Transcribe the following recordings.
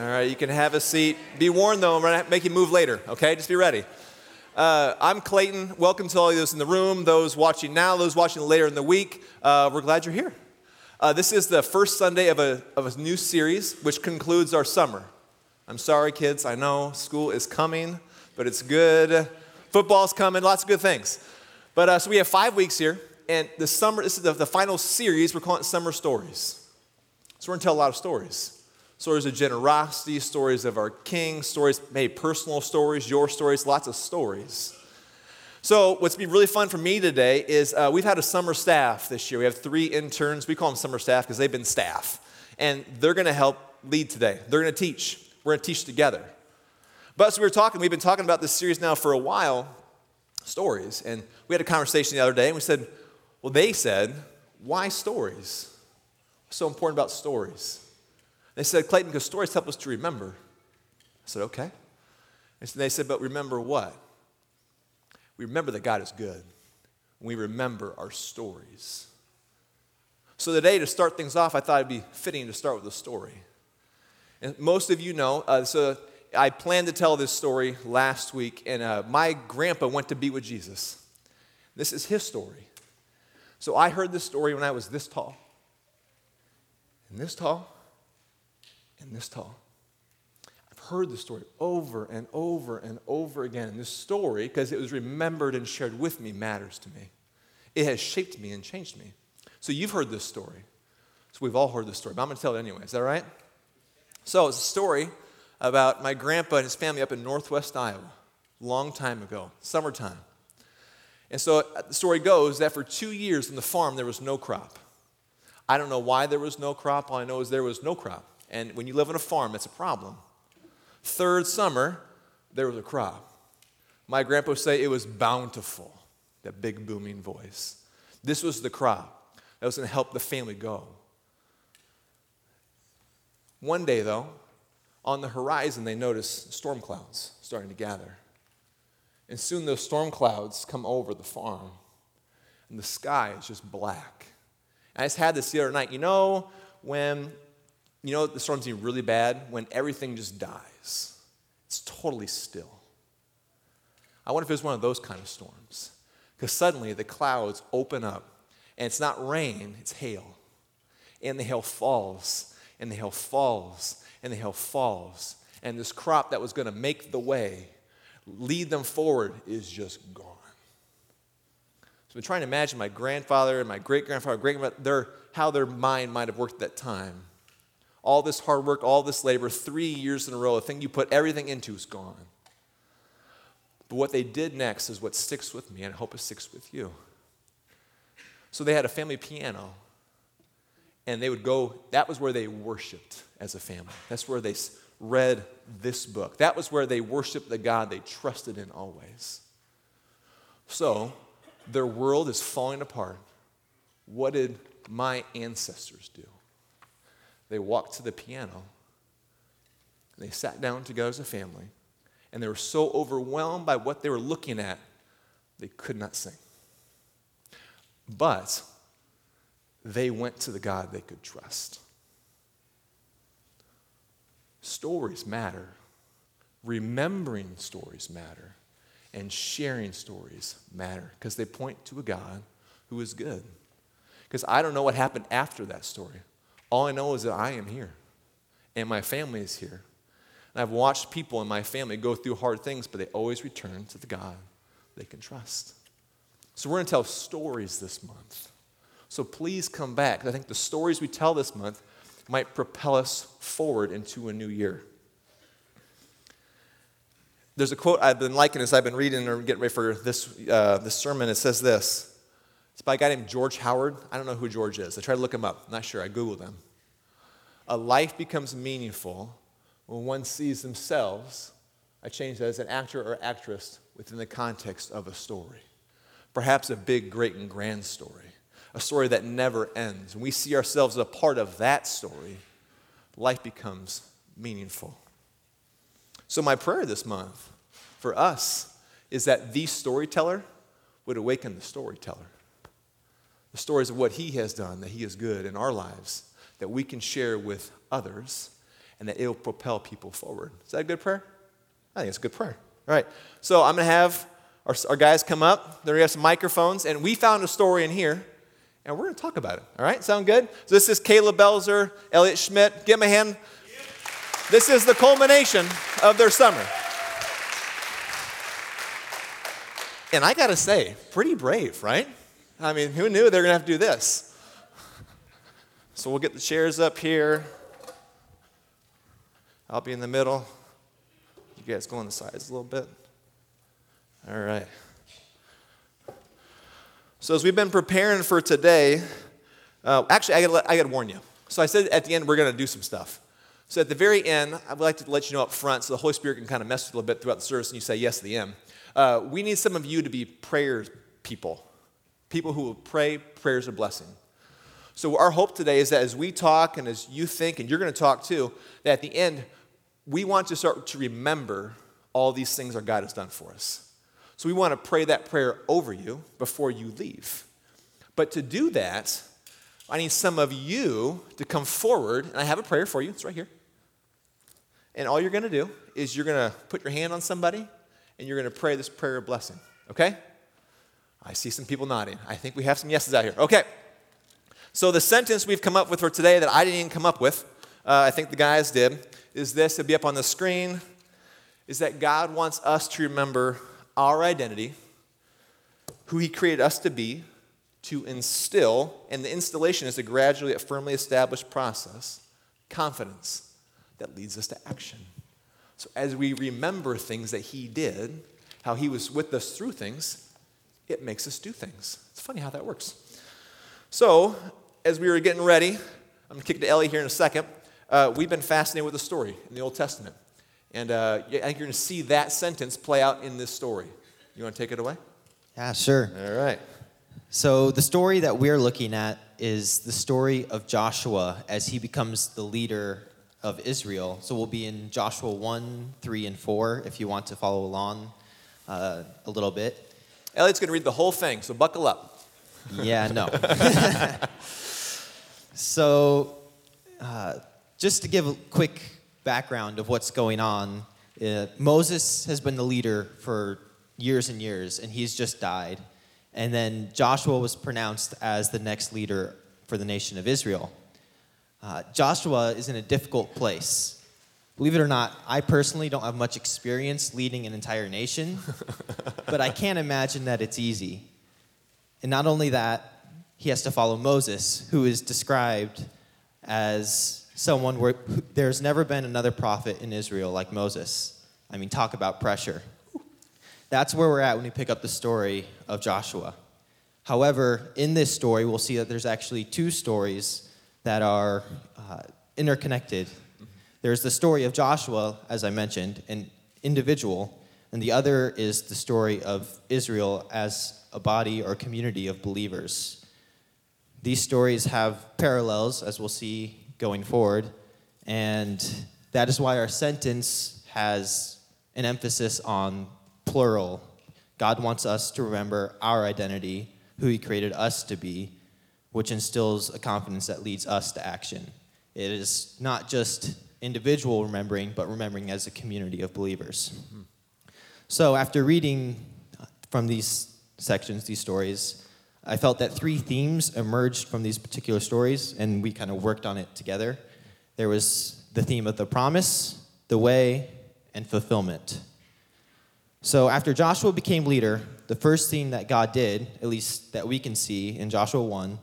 All right, you can have a seat. Be warned though, I'm going to make you move later, okay? Just be ready. Uh, I'm Clayton. Welcome to all of those in the room, those watching now, those watching later in the week. Uh, we're glad you're here. Uh, this is the first Sunday of a, of a new series, which concludes our summer. I'm sorry, kids. I know school is coming, but it's good. Football's coming, lots of good things. But uh, so we have five weeks here, and the summer, this is the, the final series. We're calling it Summer Stories. So we're going to tell a lot of stories stories of generosity, stories of our King, stories, maybe personal stories, your stories, lots of stories. So, what's been really fun for me today is uh, we've had a summer staff this year. We have three interns. We call them summer staff because they've been staff. And they're going to help lead today. They're going to teach. We're going to teach together. But so we were talking, we've been talking about this series now for a while stories. And we had a conversation the other day and we said, well, they said, why stories? What's so important about stories? They said, Clayton, because stories help us to remember. I said, okay. And they said, but remember what? We remember that God is good. We remember our stories. So today, to start things off, I thought it'd be fitting to start with a story. And most of you know, uh, so I planned to tell this story last week, and uh, my grandpa went to be with Jesus. This is his story. So I heard this story when I was this tall, and this tall, and this tall. I've heard the story over and over and over again. And this story, because it was remembered and shared with me, matters to me. It has shaped me and changed me. So you've heard this story. So we've all heard this story, but I'm going to tell it anyway. Is that right? So it's a story about my grandpa and his family up in northwest Iowa, long time ago, summertime. And so uh, the story goes that for two years on the farm, there was no crop. I don't know why there was no crop. All I know is there was no crop. And when you live on a farm, that's a problem. Third summer, there was a crop. My grandpa would say it was bountiful, that big booming voice. This was the crop that was going to help the family go. One day, though, on the horizon, they notice storm clouds starting to gather. And soon those storm clouds come over the farm, and the sky is just black. And I just had this the other night. You know, when you know, the storm's getting really bad when everything just dies. It's totally still. I wonder if it was one of those kind of storms. Because suddenly the clouds open up, and it's not rain, it's hail. And the hail falls, and the hail falls, and the hail falls. And this crop that was going to make the way, lead them forward, is just gone. So I'm trying to imagine my grandfather and my great grandfather, great grandfather, how their mind might have worked at that time all this hard work, all this labor, three years in a row, a thing you put everything into is gone. But what they did next is what sticks with me, and I hope it sticks with you. So they had a family piano, and they would go, that was where they worshiped as a family. That's where they read this book. That was where they worshiped the God they trusted in always. So their world is falling apart. What did my ancestors do? They walked to the piano. They sat down together as a family, and they were so overwhelmed by what they were looking at, they could not sing. But they went to the God they could trust. Stories matter. Remembering stories matter. And sharing stories matter because they point to a God who is good. Because I don't know what happened after that story. All I know is that I am here and my family is here. And I've watched people in my family go through hard things, but they always return to the God they can trust. So we're going to tell stories this month. So please come back. I think the stories we tell this month might propel us forward into a new year. There's a quote I've been liking as I've been reading or getting ready for this, uh, this sermon. It says this it's by a guy named George Howard. I don't know who George is. I tried to look him up. I'm not sure. I Googled him. A life becomes meaningful when one sees themselves, I changed that as an actor or actress within the context of a story. Perhaps a big, great, and grand story. A story that never ends. When we see ourselves as a part of that story, life becomes meaningful. So, my prayer this month for us is that the storyteller would awaken the storyteller the stories of what He has done, that He is good in our lives, that we can share with others, and that it'll propel people forward. Is that a good prayer? I think it's a good prayer. All right. So I'm going to have our, our guys come up. They're going to have some microphones, and we found a story in here, and we're going to talk about it. All right? Sound good? So this is Caleb Belzer, Elliot Schmidt. Give them a hand. This is the culmination of their summer. And I got to say, pretty brave, right? I mean, who knew they were going to have to do this? So we'll get the chairs up here. I'll be in the middle. You guys go on the sides a little bit. All right. So as we've been preparing for today, uh, actually, I got I to warn you. So I said at the end we're going to do some stuff. So at the very end, I would like to let you know up front so the Holy Spirit can kind of mess with you a little bit throughout the service and you say yes at the end. Uh, we need some of you to be prayers people, people who will pray prayers of blessing. So our hope today is that as we talk and as you think, and you're going to talk too, that at the end, we want to start to remember all these things our God has done for us. So we want to pray that prayer over you before you leave. But to do that, I need some of you to come forward, and I have a prayer for you. It's right here. And all you're going to do is you're going to put your hand on somebody and you're going to pray this prayer of blessing. Okay? I see some people nodding. I think we have some yeses out here. Okay. So the sentence we've come up with for today that I didn't even come up with, uh, I think the guys did, is this. It'll be up on the screen. Is that God wants us to remember our identity, who He created us to be, to instill, and the installation is a gradually, a firmly established process, confidence that leads us to action. So as we remember things that He did, how He was with us through things, it makes us do things. It's funny how that works. So, as we were getting ready, I'm going to kick to Ellie here in a second. Uh, we've been fascinated with the story in the Old Testament. And uh, I think you're going to see that sentence play out in this story. You want to take it away? Yeah, sure. All right. So, the story that we're looking at is the story of Joshua as he becomes the leader of Israel. So we'll be in Joshua 1, 3, and 4 if you want to follow along uh, a little bit. Elliot's going to read the whole thing, so buckle up. Yeah, no. so, uh, just to give a quick background of what's going on, uh, Moses has been the leader for years and years, and he's just died. And then Joshua was pronounced as the next leader for the nation of Israel. Uh, Joshua is in a difficult place. Believe it or not, I personally don't have much experience leading an entire nation, but I can't imagine that it's easy. And not only that, he has to follow Moses, who is described as someone where there's never been another prophet in Israel like Moses. I mean, talk about pressure. That's where we're at when we pick up the story of Joshua. However, in this story, we'll see that there's actually two stories that are uh, interconnected. There's the story of Joshua, as I mentioned, an individual, and the other is the story of Israel as a body or community of believers. These stories have parallels, as we'll see going forward, and that is why our sentence has an emphasis on plural. God wants us to remember our identity, who He created us to be, which instills a confidence that leads us to action. It is not just individual remembering, but remembering as a community of believers. Mm-hmm. So, after reading from these sections, these stories, I felt that three themes emerged from these particular stories, and we kind of worked on it together. There was the theme of the promise, the way, and fulfillment. So, after Joshua became leader, the first thing that God did, at least that we can see in Joshua 1,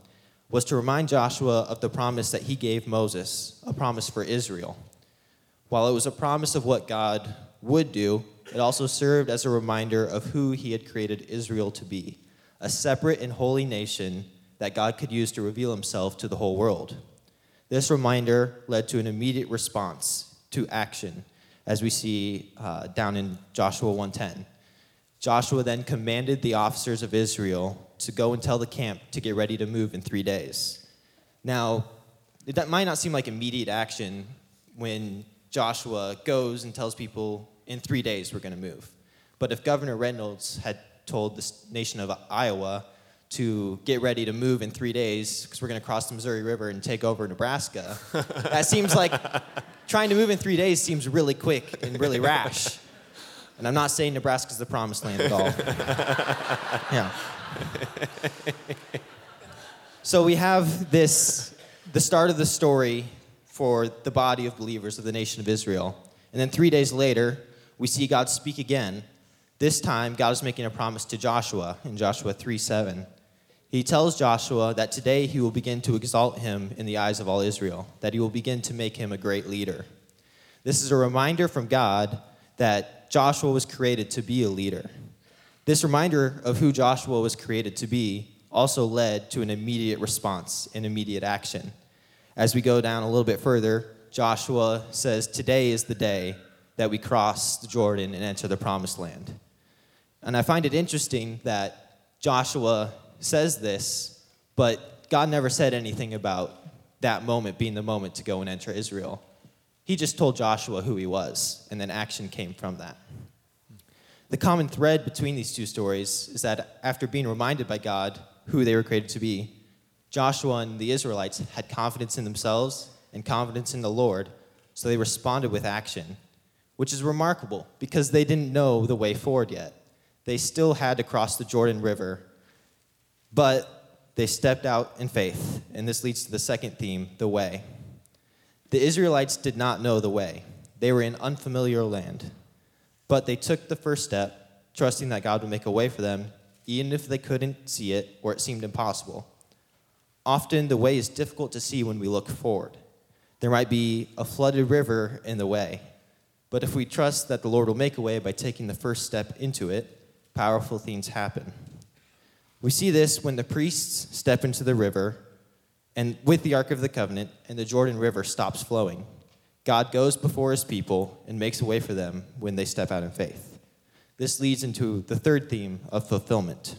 was to remind Joshua of the promise that he gave Moses, a promise for Israel. While it was a promise of what God would do, it also served as a reminder of who he had created Israel to be a separate and holy nation that God could use to reveal himself to the whole world. This reminder led to an immediate response to action, as we see uh, down in Joshua 1:10. Joshua then commanded the officers of Israel to go and tell the camp to get ready to move in three days. Now, that might not seem like immediate action when Joshua goes and tells people, in three days we're going to move. But if Governor Reynolds had told the nation of Iowa to get ready to move in three days because we're going to cross the Missouri River and take over Nebraska. that seems like trying to move in three days seems really quick and really rash. And I'm not saying Nebraska's the promised land at all. yeah. So we have this, the start of the story for the body of believers of the nation of Israel. And then three days later, we see God speak again. This time, God is making a promise to Joshua in Joshua 3 7. He tells Joshua that today he will begin to exalt him in the eyes of all Israel, that he will begin to make him a great leader. This is a reminder from God that Joshua was created to be a leader. This reminder of who Joshua was created to be also led to an immediate response and immediate action. As we go down a little bit further, Joshua says, Today is the day that we cross the Jordan and enter the promised land. And I find it interesting that Joshua says this, but God never said anything about that moment being the moment to go and enter Israel. He just told Joshua who he was, and then action came from that. The common thread between these two stories is that after being reminded by God who they were created to be, Joshua and the Israelites had confidence in themselves and confidence in the Lord, so they responded with action, which is remarkable because they didn't know the way forward yet. They still had to cross the Jordan River, but they stepped out in faith, and this leads to the second theme the way. The Israelites did not know the way, they were in unfamiliar land, but they took the first step, trusting that God would make a way for them, even if they couldn't see it or it seemed impossible. Often, the way is difficult to see when we look forward. There might be a flooded river in the way, but if we trust that the Lord will make a way by taking the first step into it, powerful things happen. We see this when the priests step into the river and with the Ark of the Covenant, and the Jordan River stops flowing. God goes before his people and makes a way for them when they step out in faith. This leads into the third theme of fulfillment.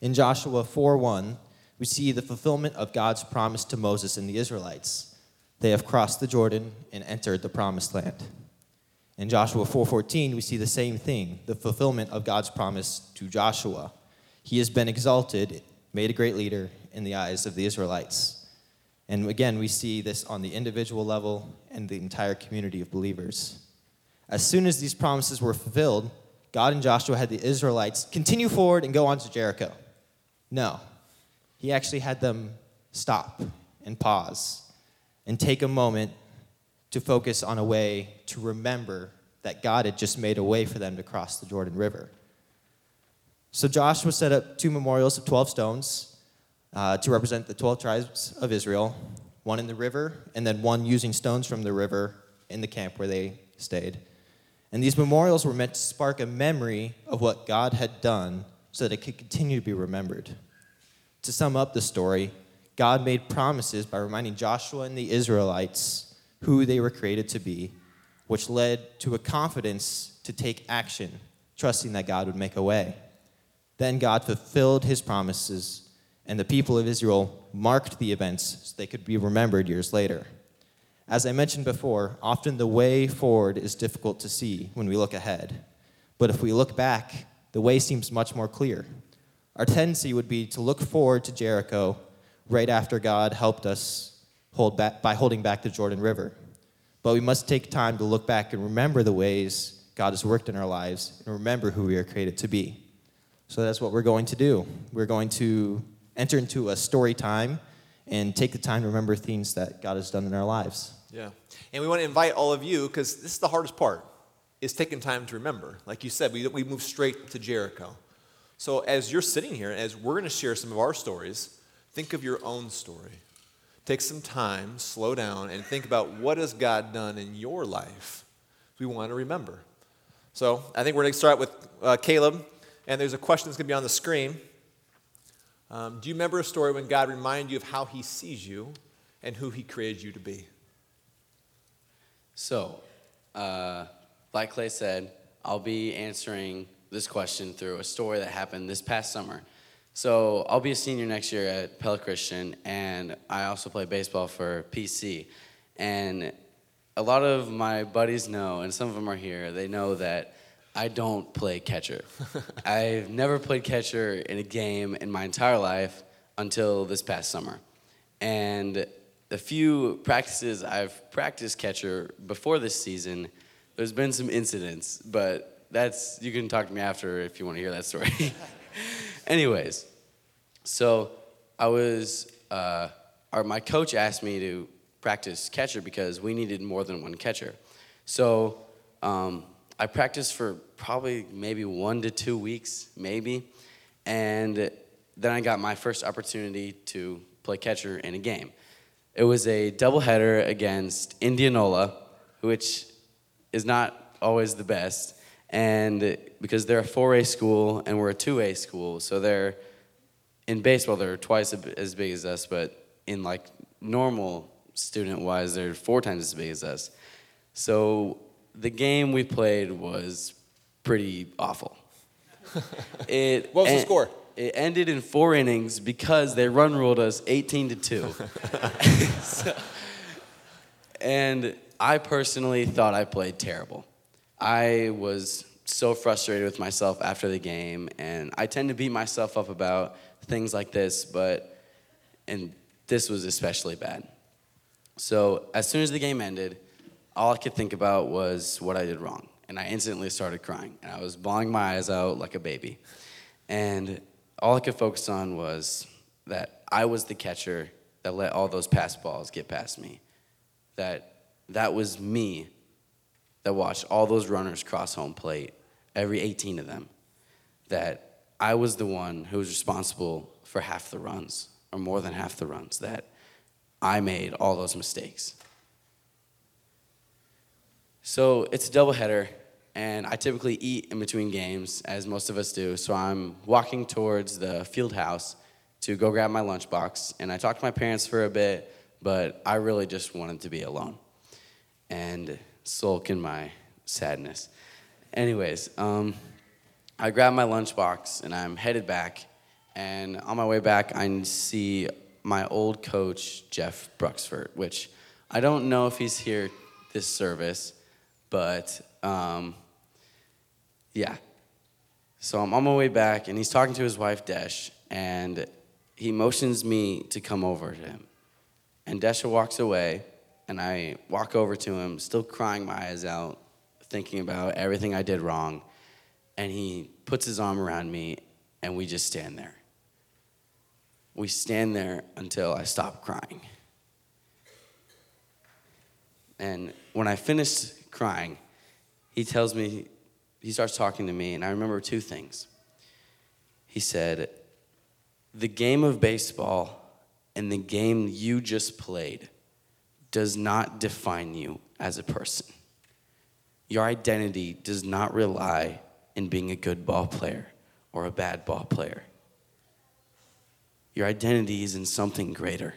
In Joshua 4:1, we see the fulfillment of God's promise to Moses and the Israelites. They have crossed the Jordan and entered the promised land. In Joshua 4:14, we see the same thing, the fulfillment of God's promise to Joshua. He has been exalted, made a great leader in the eyes of the Israelites. And again, we see this on the individual level and the entire community of believers. As soon as these promises were fulfilled, God and Joshua had the Israelites continue forward and go on to Jericho. No, he actually had them stop and pause and take a moment to focus on a way to remember that God had just made a way for them to cross the Jordan River. So Joshua set up two memorials of 12 stones uh, to represent the 12 tribes of Israel one in the river, and then one using stones from the river in the camp where they stayed. And these memorials were meant to spark a memory of what God had done so that it could continue to be remembered. To sum up the story, God made promises by reminding Joshua and the Israelites who they were created to be, which led to a confidence to take action, trusting that God would make a way. Then God fulfilled his promises, and the people of Israel marked the events so they could be remembered years later. As I mentioned before, often the way forward is difficult to see when we look ahead. But if we look back, the way seems much more clear. Our tendency would be to look forward to Jericho right after God helped us hold back, by holding back the Jordan River. But we must take time to look back and remember the ways God has worked in our lives and remember who we are created to be. So that's what we're going to do. We're going to enter into a story time and take the time to remember things that God has done in our lives. Yeah. And we want to invite all of you, because this is the hardest part, is taking time to remember. Like you said, we, we move straight to Jericho. So as you're sitting here, as we're going to share some of our stories, think of your own story. Take some time, slow down, and think about what has God done in your life. We want to remember. So I think we're going to start with uh, Caleb, and there's a question that's going to be on the screen. Um, do you remember a story when God reminded you of how He sees you and who He created you to be? So, uh, like Clay said, I'll be answering this question through a story that happened this past summer. So, I'll be a senior next year at Pella Christian, and I also play baseball for PC. And a lot of my buddies know, and some of them are here, they know that I don't play catcher. I've never played catcher in a game in my entire life until this past summer. And the few practices I've practiced catcher before this season, there's been some incidents, but that's you can talk to me after if you want to hear that story. Anyways, so I was uh, our, my coach asked me to practice catcher because we needed more than one catcher. So um, I practiced for probably maybe one to two weeks, maybe, and then I got my first opportunity to play catcher in a game. It was a doubleheader against Indianola, which is not always the best, and because they're a 4A school and we're a 2A school, so they're in baseball they're twice as big as us, but in like normal student wise, they're four times as big as us. So the game we played was pretty awful. It, what was the score? It ended in four innings because they run ruled us 18 to 2. so, and I personally thought I played terrible. I was so frustrated with myself after the game, and I tend to beat myself up about things like this, but and this was especially bad. So as soon as the game ended, all I could think about was what I did wrong, and I instantly started crying, and I was bawling my eyes out like a baby, and all I could focus on was that I was the catcher that let all those pass balls get past me. That that was me that watched all those runners cross home plate, every 18 of them. That I was the one who was responsible for half the runs, or more than half the runs, that I made all those mistakes. So it's a doubleheader, and I typically eat in between games, as most of us do. So I'm walking towards the field house to go grab my lunchbox, and I talked to my parents for a bit, but I really just wanted to be alone and sulk in my sadness. Anyways, um, I grab my lunchbox and I'm headed back. And on my way back, I see my old coach, Jeff Bruxford, which I don't know if he's here this service, but um, yeah. So I'm on my way back, and he's talking to his wife, Desh, and he motions me to come over to him. And Desha walks away, and I walk over to him, still crying my eyes out, thinking about everything I did wrong. And he puts his arm around me, and we just stand there. We stand there until I stop crying. And when I finished crying, he tells me, he starts talking to me, and I remember two things. He said, The game of baseball and the game you just played does not define you as a person. Your identity does not rely in being a good ball player or a bad ball player. Your identity is in something greater,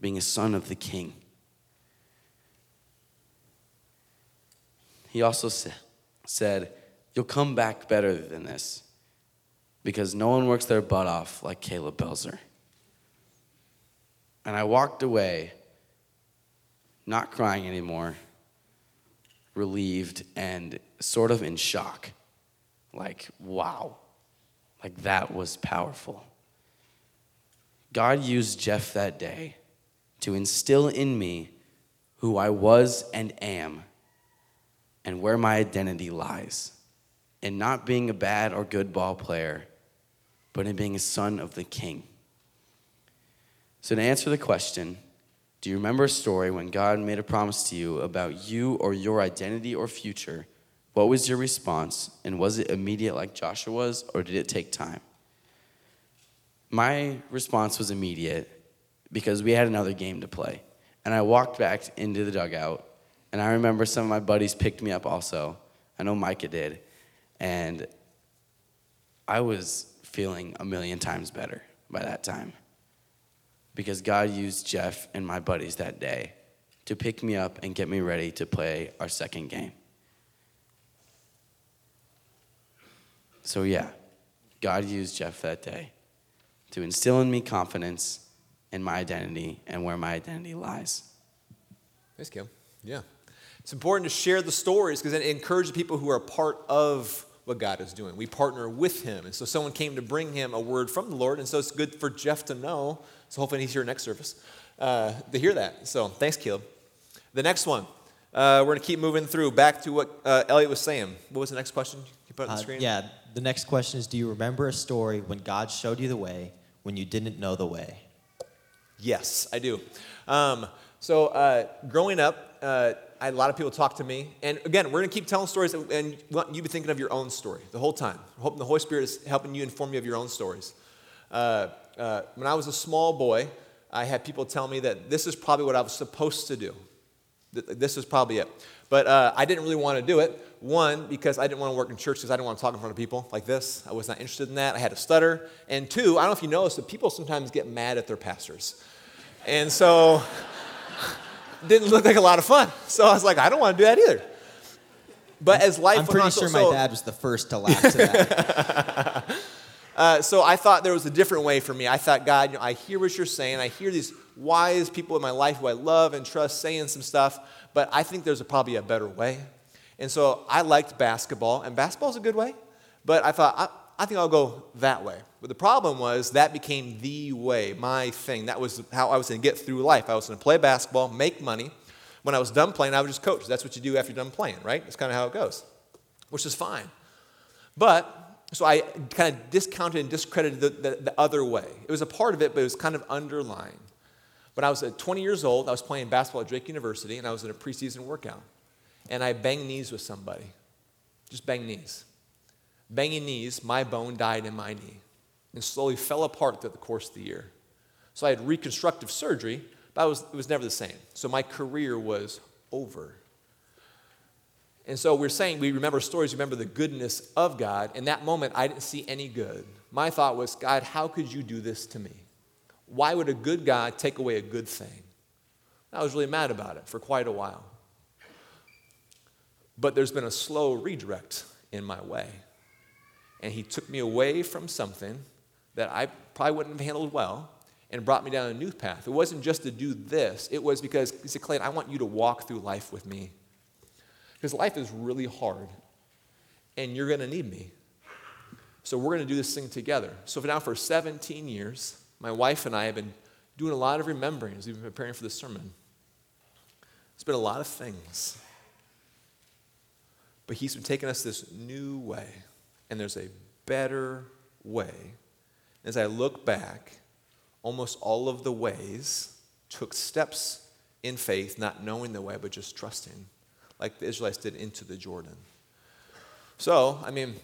being a son of the king. He also said, You'll come back better than this because no one works their butt off like Caleb Belzer. And I walked away, not crying anymore, relieved and sort of in shock. Like, wow, like that was powerful. God used Jeff that day to instill in me who I was and am and where my identity lies in not being a bad or good ball player, but in being a son of the king. So, to answer the question, do you remember a story when God made a promise to you about you or your identity or future? What was your response? And was it immediate like Joshua was, or did it take time? My response was immediate because we had another game to play. And I walked back into the dugout, and I remember some of my buddies picked me up also. I know Micah did. And I was feeling a million times better by that time because God used Jeff and my buddies that day to pick me up and get me ready to play our second game. So, yeah, God used Jeff that day to instill in me confidence in my identity and where my identity lies. Thanks, Kim. Yeah. It's important to share the stories because it encourages people who are part of what God is doing. We partner with Him. And so someone came to bring him a word from the Lord. And so it's good for Jeff to know. So hopefully he's here next service uh, to hear that. So thanks, Caleb. The next one, uh, we're going to keep moving through back to what uh, Elliot was saying. What was the next question? You put it on the Uh, screen? yeah, the next question is Do you remember a story when God showed you the way when you didn't know the way? Yes, I do. Um, so, uh, growing up, uh, I a lot of people talk to me. And again, we're going to keep telling stories, and you be thinking of your own story the whole time. I'm hoping the Holy Spirit is helping you inform you of your own stories. Uh, uh, when I was a small boy, I had people tell me that this is probably what I was supposed to do. This is probably it. But uh, I didn't really want to do it. One, because I didn't want to work in church because I didn't want to talk in front of people like this. I was not interested in that. I had a stutter. And two, I don't know if you noticed, but people sometimes get mad at their pastors. And so, didn't look like a lot of fun. So I was like, I don't want to do that either. But as life I'm pretty on, sure so- my dad was the first to laugh to that. uh, so I thought there was a different way for me. I thought, God, you know, I hear what you're saying. I hear these wise people in my life who I love and trust saying some stuff, but I think there's a, probably a better way. And so I liked basketball, and basketball's a good way, but I thought, I, I think I'll go that way. But the problem was that became the way, my thing. That was how I was going to get through life. I was going to play basketball, make money. When I was done playing, I would just coach. That's what you do after you're done playing, right? That's kind of how it goes, which is fine. But, so I kind of discounted and discredited the, the, the, other way. It was a part of it, but it was kind of underlying. When I was uh, 20 years old, I was playing basketball at Drake University, and I was in a preseason workout. And I banged knees with somebody. Just banged knees. Banging knees, my bone died in my knee and slowly fell apart throughout the course of the year. So I had reconstructive surgery, but was, it was never the same. So my career was over. And so we're saying we remember stories, remember the goodness of God. In that moment, I didn't see any good. My thought was, God, how could you do this to me? Why would a good God take away a good thing? I was really mad about it for quite a while. But there's been a slow redirect in my way. And he took me away from something that I probably wouldn't have handled well and brought me down a new path. It wasn't just to do this, it was because he said, Clayton, I want you to walk through life with me. Because life is really hard, and you're going to need me. So we're going to do this thing together. So for now, for 17 years, my wife and I have been doing a lot of remembering as we've been preparing for this sermon. It's been a lot of things. But he's been taking us this new way, and there's a better way. As I look back, almost all of the ways took steps in faith, not knowing the way, but just trusting, like the Israelites did into the Jordan. So, I mean,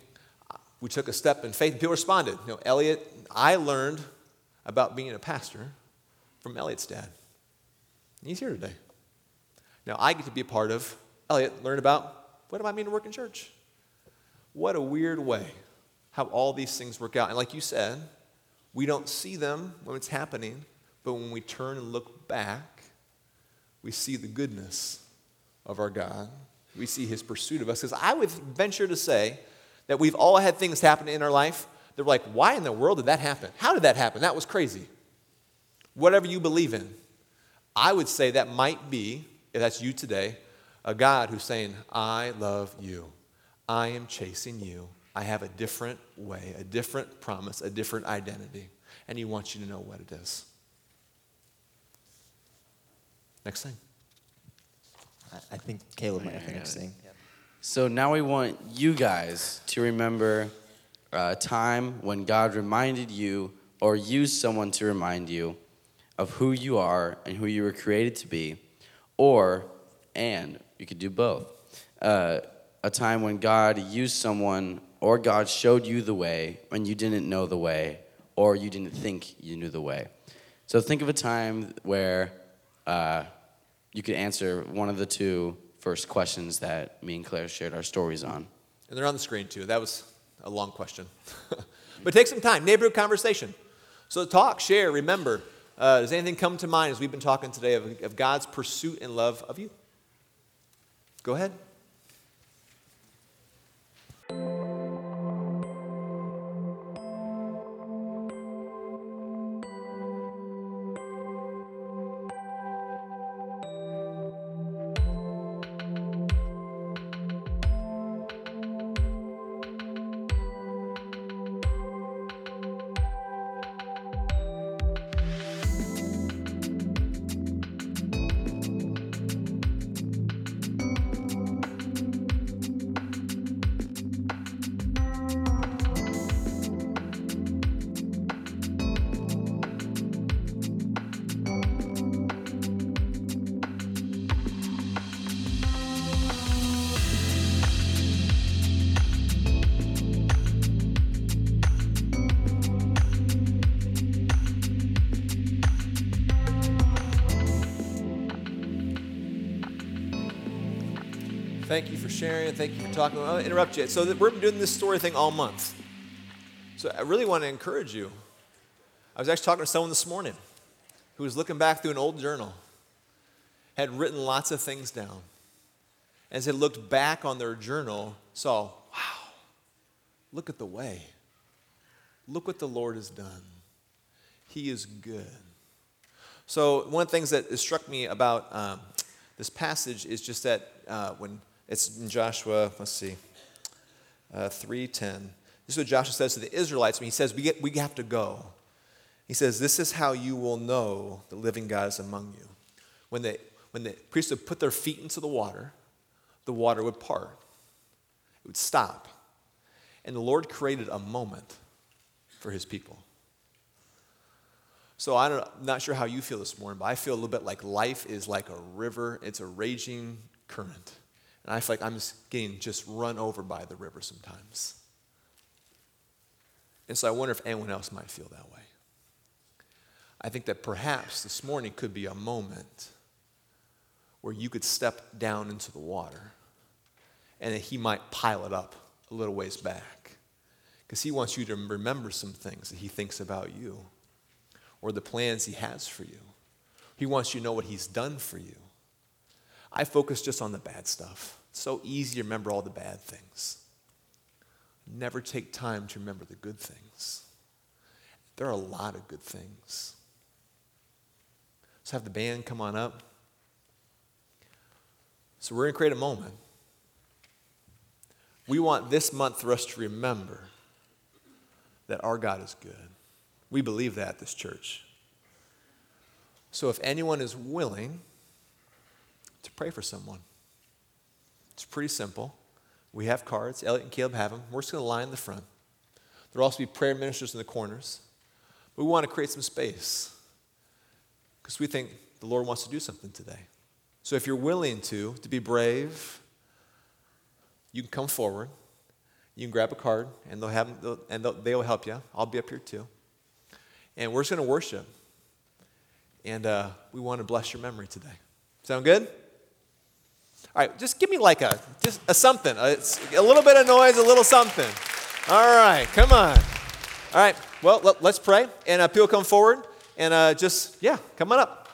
we took a step in faith, and people responded. You know, Elliot, I learned about being a pastor from Elliot's dad. He's here today. Now, I get to be a part of, Elliot learn about what do I mean to work in church? What a weird way how all these things work out. And like you said, we don't see them when it's happening, but when we turn and look back, we see the goodness of our God. We see his pursuit of us. Because I would venture to say that we've all had things happen in our life that we're like, why in the world did that happen? How did that happen? That was crazy. Whatever you believe in, I would say that might be, if that's you today, a God who's saying, I love you. I am chasing you. I have a different way, a different promise, a different identity. And He wants you to know what it is. Next thing. I, I think Caleb might have the next thing. So now we want you guys to remember a time when God reminded you or used someone to remind you of who you are and who you were created to be, or, and you could do both. Uh, a time when God used someone or God showed you the way when you didn't know the way or you didn't think you knew the way. So think of a time where uh, you could answer one of the two first questions that me and Claire shared our stories on. And they're on the screen too. That was a long question. but take some time, neighborhood conversation. So talk, share, remember. Uh, does anything come to mind as we've been talking today of, of God's pursuit and love of you? Go ahead. Sharing. Thank you for talking. I'll interrupt you. So we're doing this story thing all month. So I really want to encourage you. I was actually talking to someone this morning who was looking back through an old journal, had written lots of things down, as they looked back on their journal, saw, wow, look at the way. Look what the Lord has done. He is good. So, one of the things that struck me about um, this passage is just that uh, when it's in Joshua, let's see, uh, 3.10. This is what Joshua says to the Israelites when he says, we, get, we have to go. He says, This is how you will know the living God is among you. When, they, when the priests would put their feet into the water, the water would part, it would stop. And the Lord created a moment for his people. So I am not sure how you feel this morning, but I feel a little bit like life is like a river, it's a raging current. And I feel like I'm just getting just run over by the river sometimes. And so I wonder if anyone else might feel that way. I think that perhaps this morning could be a moment where you could step down into the water and that He might pile it up a little ways back. Because He wants you to remember some things that He thinks about you or the plans He has for you. He wants you to know what He's done for you. I focus just on the bad stuff. It's so easy to remember all the bad things. Never take time to remember the good things. There are a lot of good things. Let's have the band come on up. So we're going to create a moment. We want this month for us to remember that our God is good. We believe that at this church. So if anyone is willing to pray for someone, it's pretty simple. We have cards. Elliot and Caleb have them. We're just going to line in the front. There'll also be prayer ministers in the corners. But we want to create some space because we think the Lord wants to do something today. So if you're willing to, to be brave, you can come forward. You can grab a card, and they'll have and they'll, they'll help you. I'll be up here too. And we're just going to worship. And uh, we want to bless your memory today. Sound good? All right, just give me like a just a something. A, a little bit of noise, a little something. All right, come on. All right, well, let, us pray. And uh, people come forward and uh, just, yeah, come on up.